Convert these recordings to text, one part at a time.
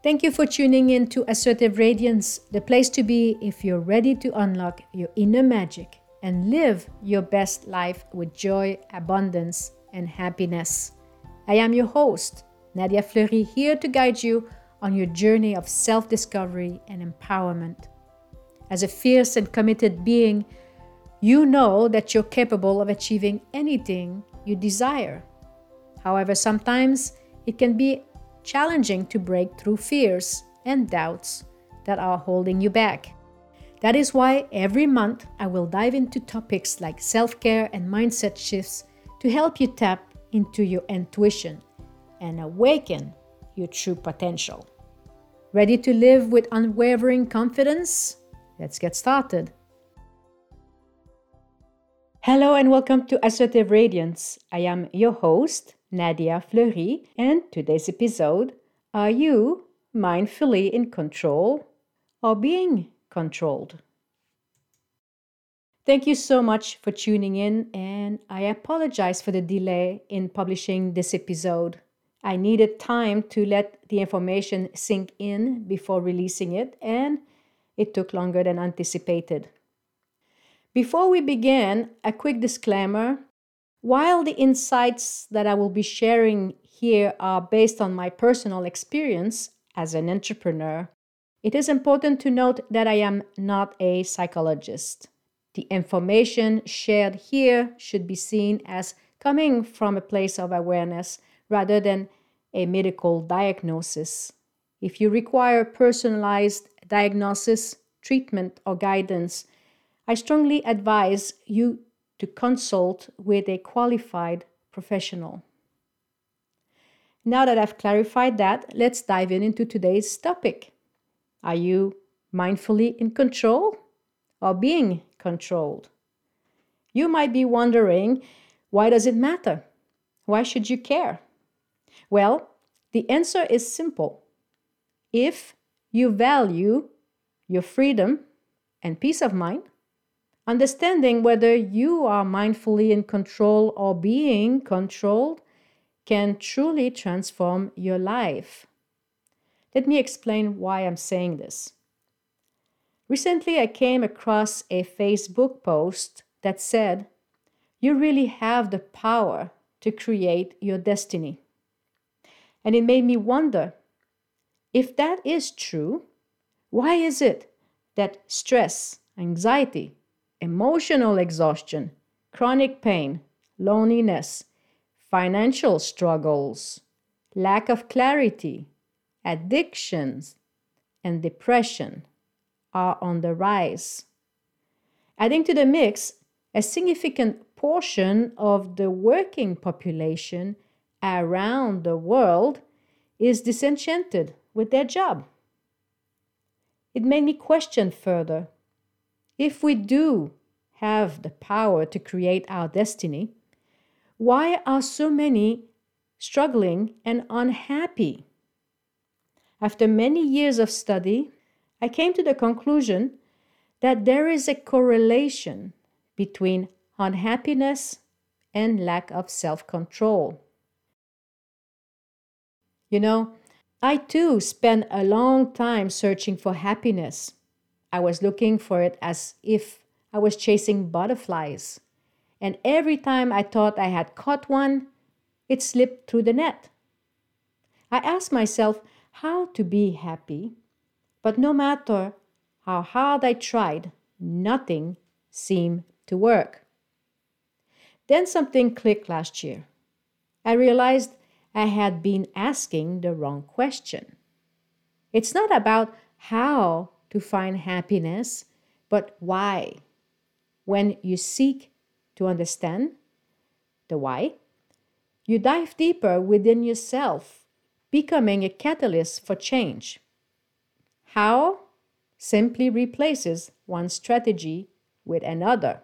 Thank you for tuning in to Assertive Radiance, the place to be if you're ready to unlock your inner magic and live your best life with joy, abundance, and happiness. I am your host, Nadia Fleury, here to guide you on your journey of self discovery and empowerment. As a fierce and committed being, you know that you're capable of achieving anything you desire. However, sometimes it can be challenging to break through fears and doubts that are holding you back. That is why every month I will dive into topics like self care and mindset shifts to help you tap into your intuition and awaken your true potential. Ready to live with unwavering confidence? Let's get started. Hello and welcome to Assertive Radiance. I am your host, Nadia Fleury, and today's episode Are you mindfully in control or being controlled? Thank you so much for tuning in, and I apologize for the delay in publishing this episode. I needed time to let the information sink in before releasing it, and it took longer than anticipated. Before we begin, a quick disclaimer. While the insights that I will be sharing here are based on my personal experience as an entrepreneur, it is important to note that I am not a psychologist. The information shared here should be seen as coming from a place of awareness rather than a medical diagnosis. If you require personalized diagnosis, treatment, or guidance, I strongly advise you to consult with a qualified professional. Now that I've clarified that, let's dive in into today's topic. Are you mindfully in control or being controlled? You might be wondering, why does it matter? Why should you care? Well, the answer is simple. If you value your freedom and peace of mind, Understanding whether you are mindfully in control or being controlled can truly transform your life. Let me explain why I'm saying this. Recently, I came across a Facebook post that said, You really have the power to create your destiny. And it made me wonder if that is true, why is it that stress, anxiety, emotional exhaustion, chronic pain, loneliness, financial struggles, lack of clarity, addictions, and depression are on the rise. Adding to the mix, a significant portion of the working population around the world is disenchanted with their job. It made me question further if we do have the power to create our destiny, why are so many struggling and unhappy? After many years of study, I came to the conclusion that there is a correlation between unhappiness and lack of self control. You know, I too spent a long time searching for happiness. I was looking for it as if I was chasing butterflies. And every time I thought I had caught one, it slipped through the net. I asked myself how to be happy, but no matter how hard I tried, nothing seemed to work. Then something clicked last year. I realized I had been asking the wrong question. It's not about how to find happiness, but why. When you seek to understand the why, you dive deeper within yourself, becoming a catalyst for change. How simply replaces one strategy with another.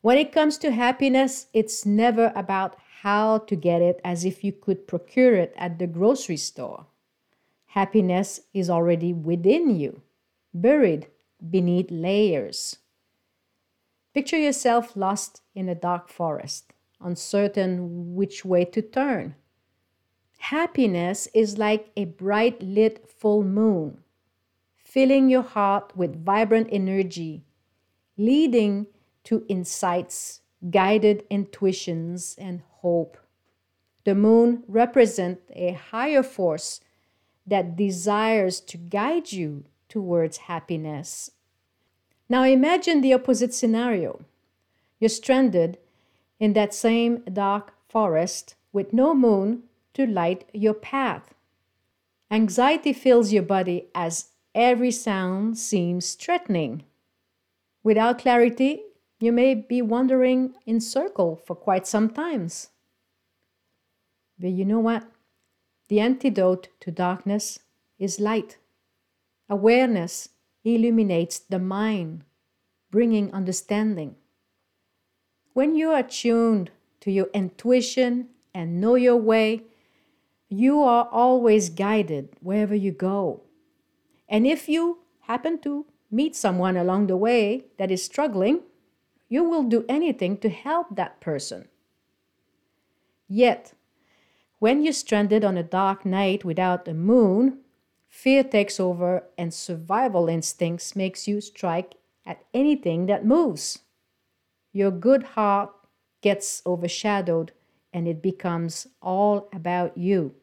When it comes to happiness, it's never about how to get it as if you could procure it at the grocery store. Happiness is already within you, buried beneath layers. Picture yourself lost in a dark forest, uncertain which way to turn. Happiness is like a bright lit full moon, filling your heart with vibrant energy, leading to insights, guided intuitions, and hope. The moon represents a higher force that desires to guide you towards happiness. Now imagine the opposite scenario. You're stranded in that same dark forest with no moon to light your path. Anxiety fills your body as every sound seems threatening. Without clarity, you may be wandering in circle for quite some times. But you know what? The antidote to darkness is light. Awareness illuminates the mind, bringing understanding. When you are tuned to your intuition and know your way, you are always guided wherever you go. And if you happen to meet someone along the way that is struggling, you will do anything to help that person. Yet, when you're stranded on a dark night without a moon, fear takes over and survival instincts makes you strike at anything that moves. Your good heart gets overshadowed and it becomes all about you.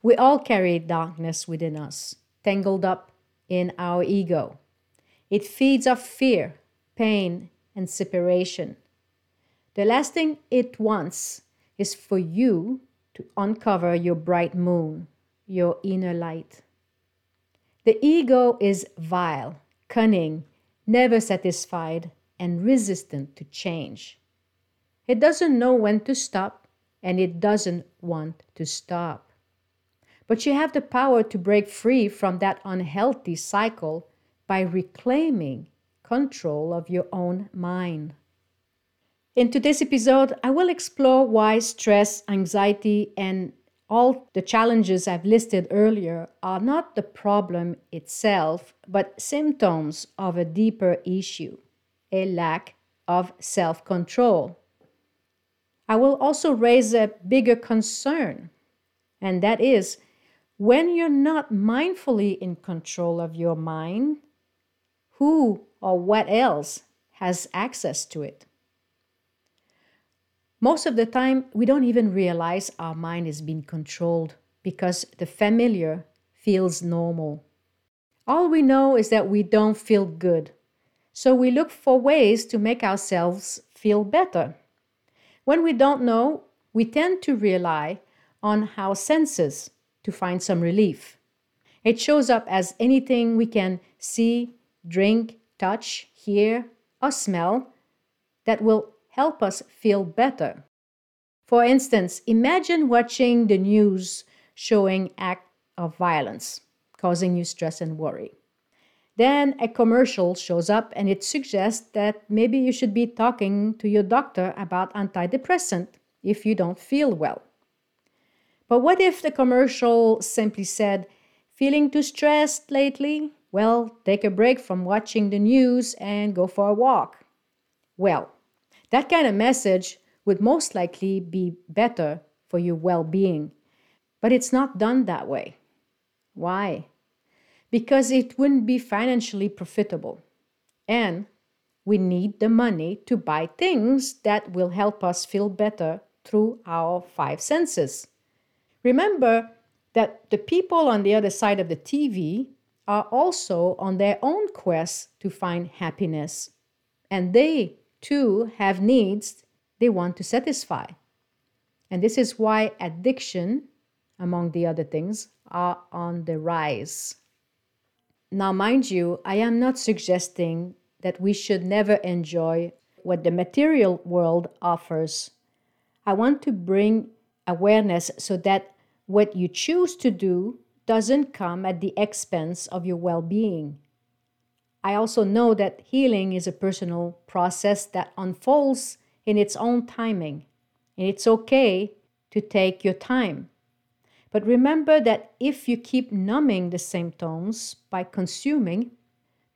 We all carry darkness within us, tangled up in our ego. It feeds off fear, pain, and separation. The last thing it wants is for you to uncover your bright moon, your inner light. The ego is vile, cunning, never satisfied, and resistant to change. It doesn't know when to stop, and it doesn't want to stop. But you have the power to break free from that unhealthy cycle by reclaiming control of your own mind. In today's episode, I will explore why stress, anxiety, and all the challenges I've listed earlier are not the problem itself, but symptoms of a deeper issue a lack of self control. I will also raise a bigger concern, and that is when you're not mindfully in control of your mind, who or what else has access to it? Most of the time, we don't even realize our mind is being controlled because the familiar feels normal. All we know is that we don't feel good, so we look for ways to make ourselves feel better. When we don't know, we tend to rely on our senses to find some relief. It shows up as anything we can see, drink, touch, hear, or smell that will help us feel better. For instance, imagine watching the news showing act of violence causing you stress and worry. Then a commercial shows up and it suggests that maybe you should be talking to your doctor about antidepressant if you don't feel well. But what if the commercial simply said, Feeling too stressed lately? Well, take a break from watching the news and go for a walk. Well, that kind of message would most likely be better for your well being. But it's not done that way. Why? Because it wouldn't be financially profitable. And we need the money to buy things that will help us feel better through our five senses. Remember that the people on the other side of the TV are also on their own quest to find happiness, and they too have needs they want to satisfy. And this is why addiction, among the other things, are on the rise. Now, mind you, I am not suggesting that we should never enjoy what the material world offers. I want to bring awareness so that what you choose to do doesn't come at the expense of your well being. I also know that healing is a personal process that unfolds in its own timing, and it's okay to take your time. But remember that if you keep numbing the symptoms by consuming,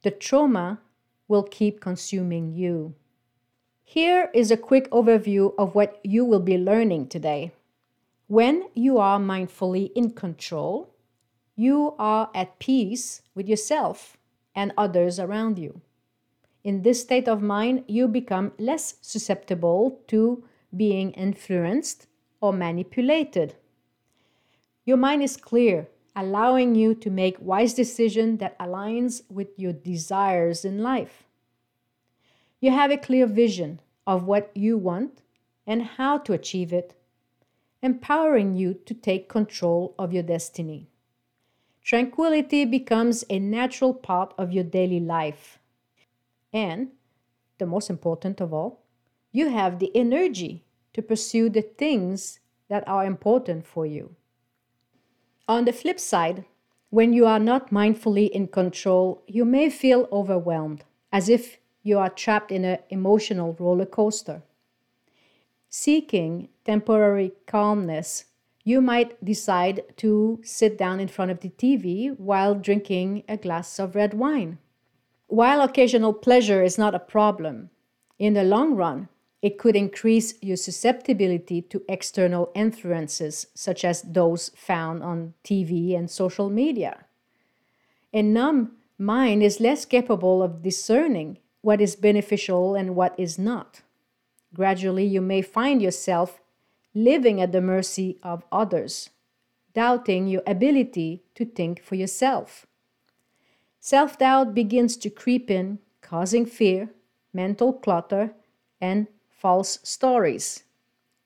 the trauma will keep consuming you. Here is a quick overview of what you will be learning today. When you are mindfully in control, you are at peace with yourself and others around you. In this state of mind, you become less susceptible to being influenced or manipulated. Your mind is clear, allowing you to make wise decision that aligns with your desires in life. You have a clear vision of what you want and how to achieve it, empowering you to take control of your destiny. Tranquility becomes a natural part of your daily life. And, the most important of all, you have the energy to pursue the things that are important for you. On the flip side, when you are not mindfully in control, you may feel overwhelmed, as if you are trapped in an emotional roller coaster. Seeking temporary calmness, you might decide to sit down in front of the TV while drinking a glass of red wine. While occasional pleasure is not a problem, in the long run, it could increase your susceptibility to external influences, such as those found on TV and social media. A numb mind is less capable of discerning what is beneficial and what is not. Gradually, you may find yourself living at the mercy of others, doubting your ability to think for yourself. Self doubt begins to creep in, causing fear, mental clutter, and false stories.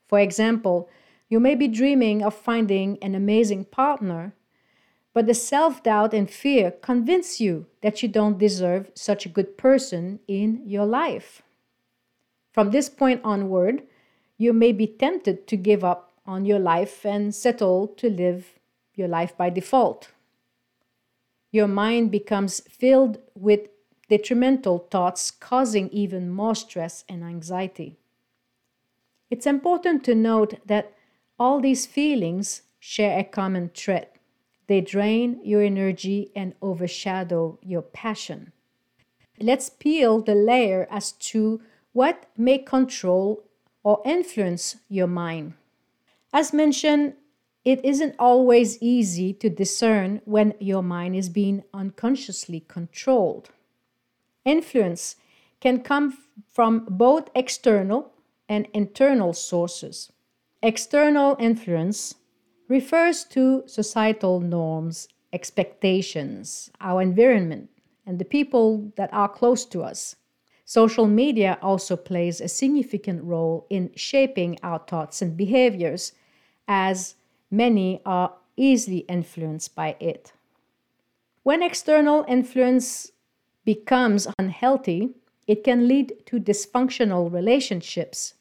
For example, you may be dreaming of finding an amazing partner, but the self doubt and fear convince you that you don't deserve such a good person in your life. From this point onward, you may be tempted to give up on your life and settle to live your life by default. Your mind becomes filled with detrimental thoughts, causing even more stress and anxiety. It's important to note that all these feelings share a common thread. They drain your energy and overshadow your passion. Let's peel the layer as to what may control or influence your mind. As mentioned, it isn't always easy to discern when your mind is being unconsciously controlled. Influence can come from both external and internal sources. External influence refers to societal norms, expectations, our environment, and the people that are close to us. Social media also plays a significant role in shaping our thoughts and behaviors, as many are easily influenced by it. When external influence becomes unhealthy, it can lead to dysfunctional relationships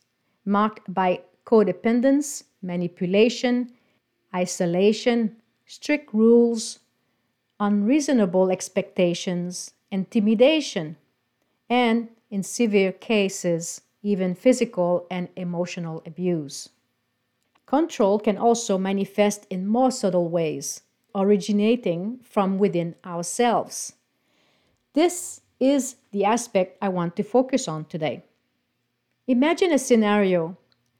marked by codependence, manipulation, isolation, strict rules, unreasonable expectations, intimidation, and, in severe cases, even physical and emotional abuse. Control can also manifest in more subtle ways, originating from within ourselves. This is the aspect I want to focus on today. Imagine a scenario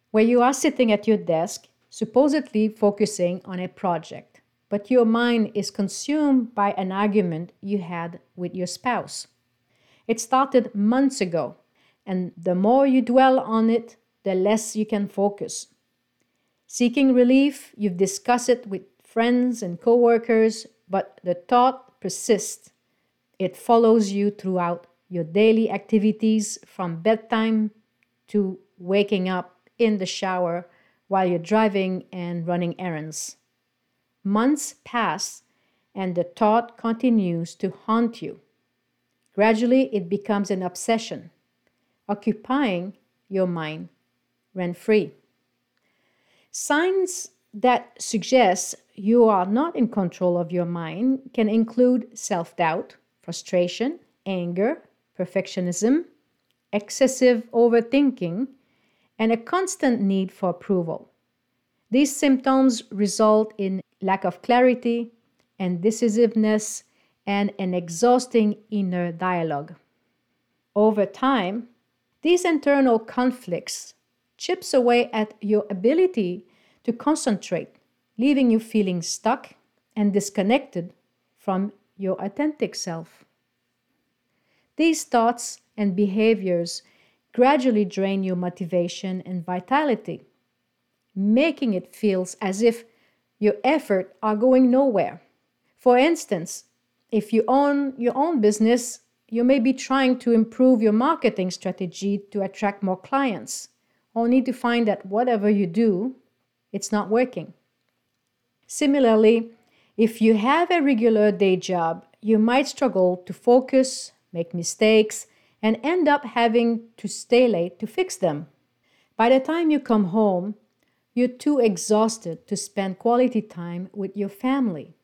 where you are sitting at your desk, supposedly focusing on a project, but your mind is consumed by an argument you had with your spouse. It started months ago, and the more you dwell on it, the less you can focus. Seeking relief, you've discussed it with friends and coworkers, but the thought persists. It follows you throughout your daily activities from bedtime to waking up in the shower while you're driving and running errands. Months pass and the thought continues to haunt you. Gradually, it becomes an obsession, occupying your mind rent free. Signs that suggest you are not in control of your mind can include self doubt, frustration, anger, perfectionism, excessive overthinking, and a constant need for approval. These symptoms result in lack of clarity, indecisiveness, and an exhausting inner dialogue. Over time, these internal conflicts chips away at your ability to concentrate, leaving you feeling stuck and disconnected from your authentic self. These thoughts and behaviors gradually drain your motivation and vitality, making it feel as if your efforts are going nowhere. For instance, if you own your own business, you may be trying to improve your marketing strategy to attract more clients, only to find that whatever you do, it's not working. Similarly, if you have a regular day job, you might struggle to focus, make mistakes, and end up having to stay late to fix them. By the time you come home, you're too exhausted to spend quality time with your family.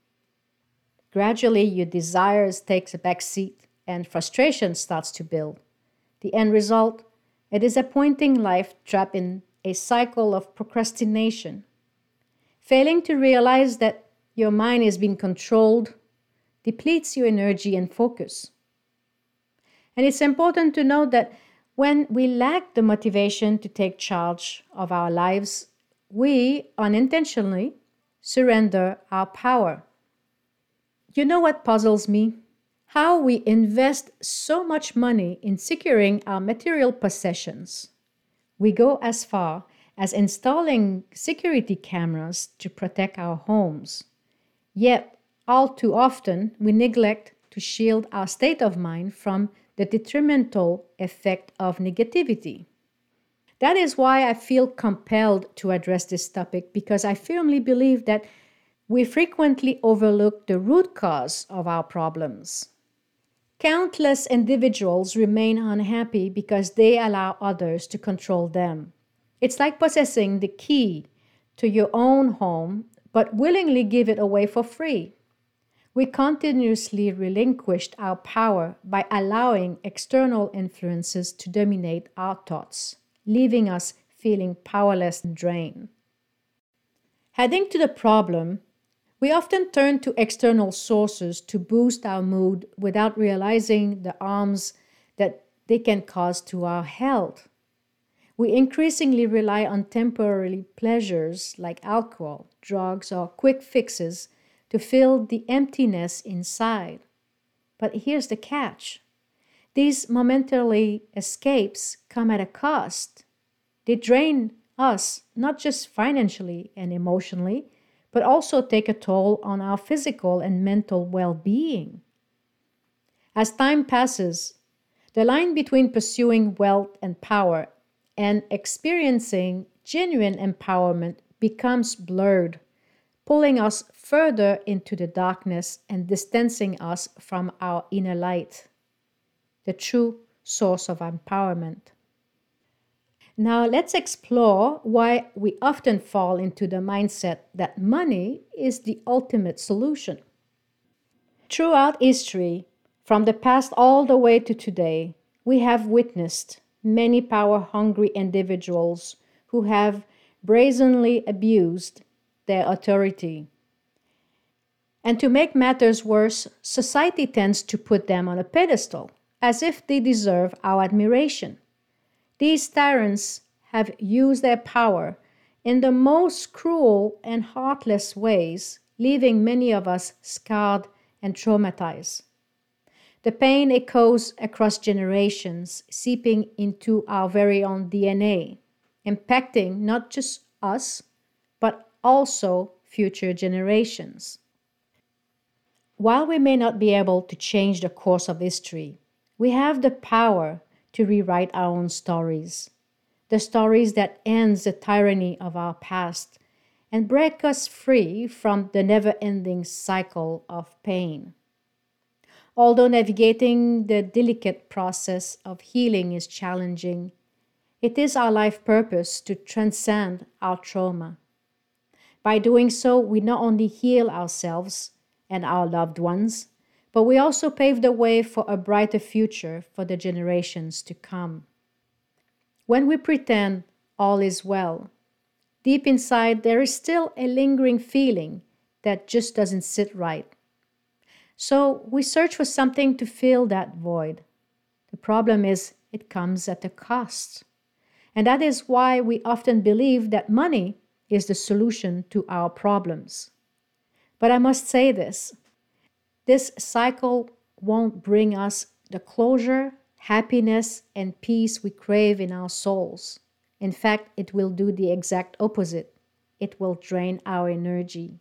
Gradually, your desires takes a back seat and frustration starts to build. The end result, a disappointing life trapped in a cycle of procrastination. Failing to realize that your mind is being controlled depletes your energy and focus. And it's important to note that when we lack the motivation to take charge of our lives, we unintentionally surrender our power. You know what puzzles me? How we invest so much money in securing our material possessions. We go as far as installing security cameras to protect our homes. Yet, all too often, we neglect to shield our state of mind from the detrimental effect of negativity. That is why I feel compelled to address this topic because I firmly believe that we frequently overlook the root cause of our problems. Countless individuals remain unhappy because they allow others to control them. It's like possessing the key to your own home, but willingly give it away for free we continuously relinquished our power by allowing external influences to dominate our thoughts, leaving us feeling powerless and drained. Adding to the problem, we often turn to external sources to boost our mood without realizing the harms that they can cause to our health. We increasingly rely on temporary pleasures like alcohol, drugs, or quick fixes to fill the emptiness inside. But here's the catch these momentary escapes come at a cost. They drain us not just financially and emotionally, but also take a toll on our physical and mental well being. As time passes, the line between pursuing wealth and power and experiencing genuine empowerment becomes blurred pulling us further into the darkness and distancing us from our inner light, the true source of empowerment. Now, let's explore why we often fall into the mindset that money is the ultimate solution. Throughout history, from the past all the way to today, we have witnessed many power hungry individuals who have brazenly abused their authority. And to make matters worse, society tends to put them on a pedestal, as if they deserve our admiration. These tyrants have used their power in the most cruel and heartless ways, leaving many of us scarred and traumatized. The pain echoes across generations, seeping into our very own DNA, impacting not just us, but also future generations. While we may not be able to change the course of history, we have the power to rewrite our own stories, the stories that ends the tyranny of our past and break us free from the never-ending cycle of pain. Although navigating the delicate process of healing is challenging, it is our life purpose to transcend our trauma by doing so, we not only heal ourselves and our loved ones, but we also pave the way for a brighter future for the generations to come. When we pretend all is well, deep inside there is still a lingering feeling that just doesn't sit right. So we search for something to fill that void. The problem is, it comes at a cost. And that is why we often believe that money is the solution to our problems. But I must say this this cycle won't bring us the closure, happiness, and peace we crave in our souls. In fact, it will do the exact opposite. It will drain our energy.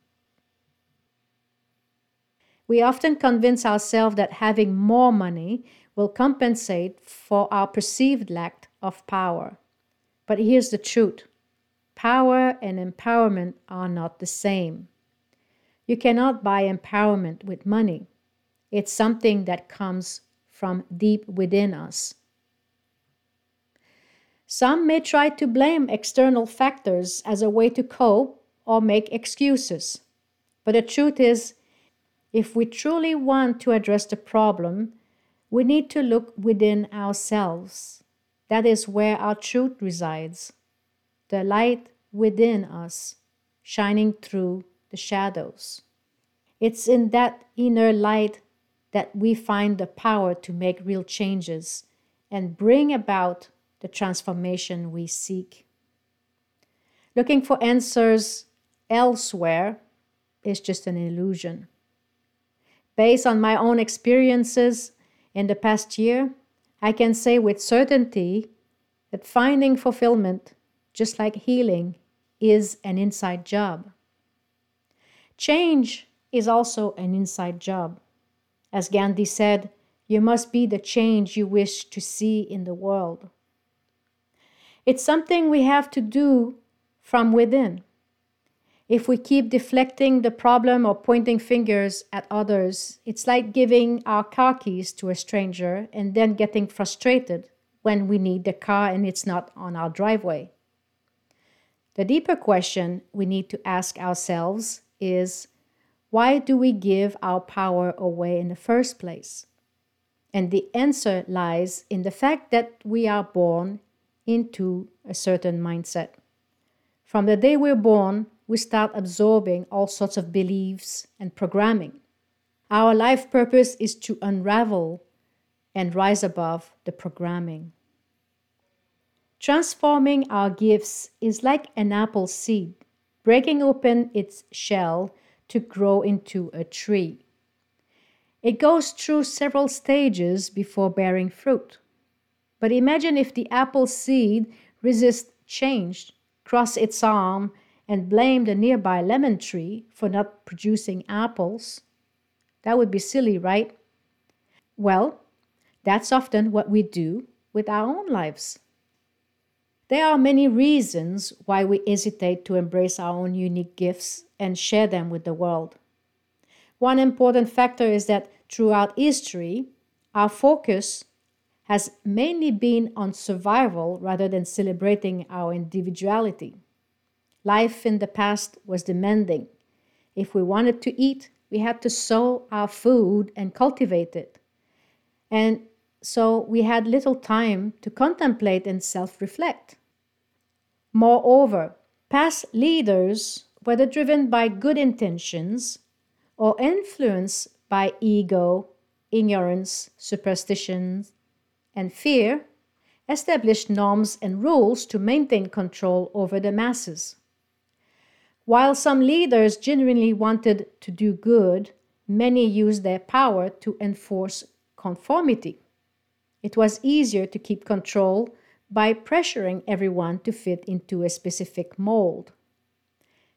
We often convince ourselves that having more money will compensate for our perceived lack of power. But here's the truth power and empowerment are not the same. You cannot buy empowerment with money, it's something that comes from deep within us. Some may try to blame external factors as a way to cope or make excuses. But the truth is, if we truly want to address the problem, we need to look within ourselves. That is where our truth resides the light within us, shining through the shadows. It's in that inner light that we find the power to make real changes and bring about the transformation we seek. Looking for answers elsewhere is just an illusion. Based on my own experiences in the past year, I can say with certainty that finding fulfillment, just like healing, is an inside job. Change is also an inside job. As Gandhi said, you must be the change you wish to see in the world. It's something we have to do from within. If we keep deflecting the problem or pointing fingers at others, it's like giving our car keys to a stranger and then getting frustrated when we need the car and it's not on our driveway. The deeper question we need to ask ourselves is why do we give our power away in the first place? And the answer lies in the fact that we are born into a certain mindset. From the day we're born, we start absorbing all sorts of beliefs and programming. Our life purpose is to unravel and rise above the programming. Transforming our gifts is like an apple seed, breaking open its shell to grow into a tree. It goes through several stages before bearing fruit. But imagine if the apple seed resists change, cross its arm, and blame the nearby lemon tree for not producing apples. That would be silly, right? Well, that's often what we do with our own lives. There are many reasons why we hesitate to embrace our own unique gifts and share them with the world. One important factor is that throughout history, our focus has mainly been on survival rather than celebrating our individuality. Life in the past was demanding. If we wanted to eat, we had to sow our food and cultivate it. And so we had little time to contemplate and self reflect. Moreover, past leaders, whether driven by good intentions or influenced by ego, ignorance, superstitions, and fear, established norms and rules to maintain control over the masses. While some leaders genuinely wanted to do good, many used their power to enforce conformity. It was easier to keep control by pressuring everyone to fit into a specific mold.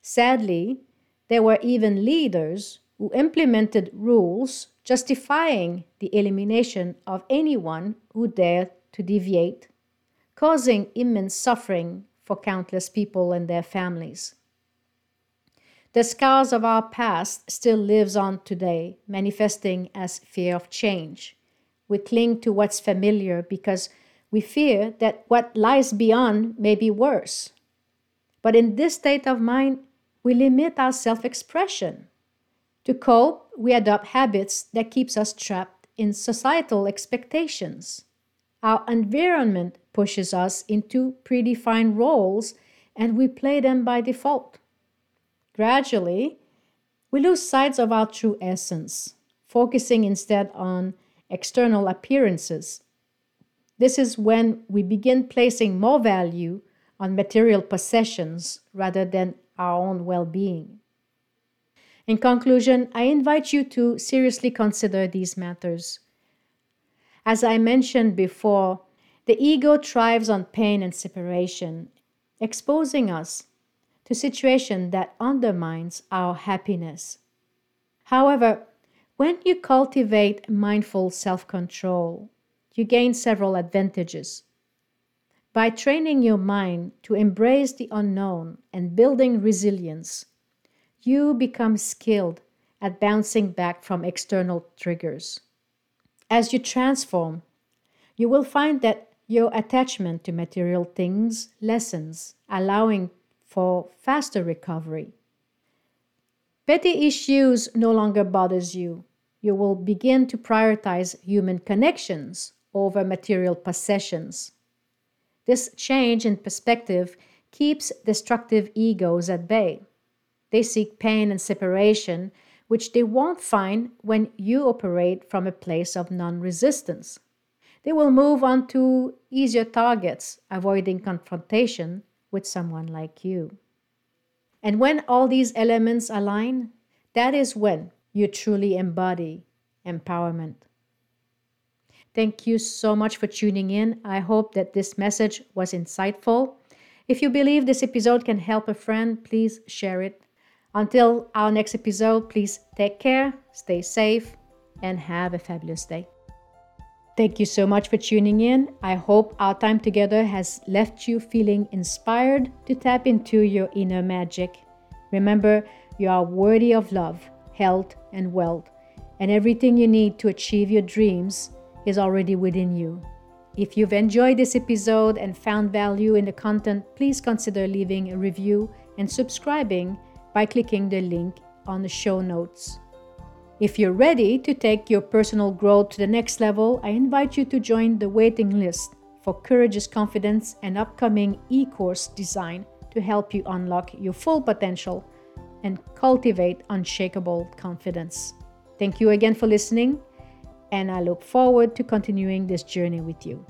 Sadly, there were even leaders who implemented rules justifying the elimination of anyone who dared to deviate, causing immense suffering for countless people and their families. The scars of our past still lives on today, manifesting as fear of change. We cling to what's familiar because we fear that what lies beyond may be worse. But in this state of mind, we limit our self-expression. To cope, we adopt habits that keeps us trapped in societal expectations. Our environment pushes us into predefined roles and we play them by default. Gradually, we lose sight of our true essence, focusing instead on external appearances this is when we begin placing more value on material possessions rather than our own well being. In conclusion, I invite you to seriously consider these matters. As I mentioned before, the ego thrives on pain and separation, exposing us to situation that undermines our happiness. However, when you cultivate mindful self-control, you gain several advantages. By training your mind to embrace the unknown and building resilience, you become skilled at bouncing back from external triggers. As you transform, you will find that your attachment to material things lessens, allowing for faster recovery. Petty issues no longer bothers you. You will begin to prioritize human connections over material possessions. This change in perspective keeps destructive egos at bay. They seek pain and separation, which they won't find when you operate from a place of non resistance. They will move on to easier targets, avoiding confrontation with someone like you. And when all these elements align, that is when you truly embody empowerment. Thank you so much for tuning in. I hope that this message was insightful. If you believe this episode can help a friend, please share it. Until our next episode, please take care, stay safe, and have a fabulous day. Thank you so much for tuning in. I hope our time together has left you feeling inspired to tap into your inner magic. Remember, you are worthy of love, health, and wealth, and everything you need to achieve your dreams is already within you. If you've enjoyed this episode and found value in the content, please consider leaving a review and subscribing by clicking the link on the show notes. If you're ready to take your personal growth to the next level, I invite you to join the waiting list for Courageous Confidence and upcoming e course design to help you unlock your full potential and cultivate unshakable confidence. Thank you again for listening, and I look forward to continuing this journey with you.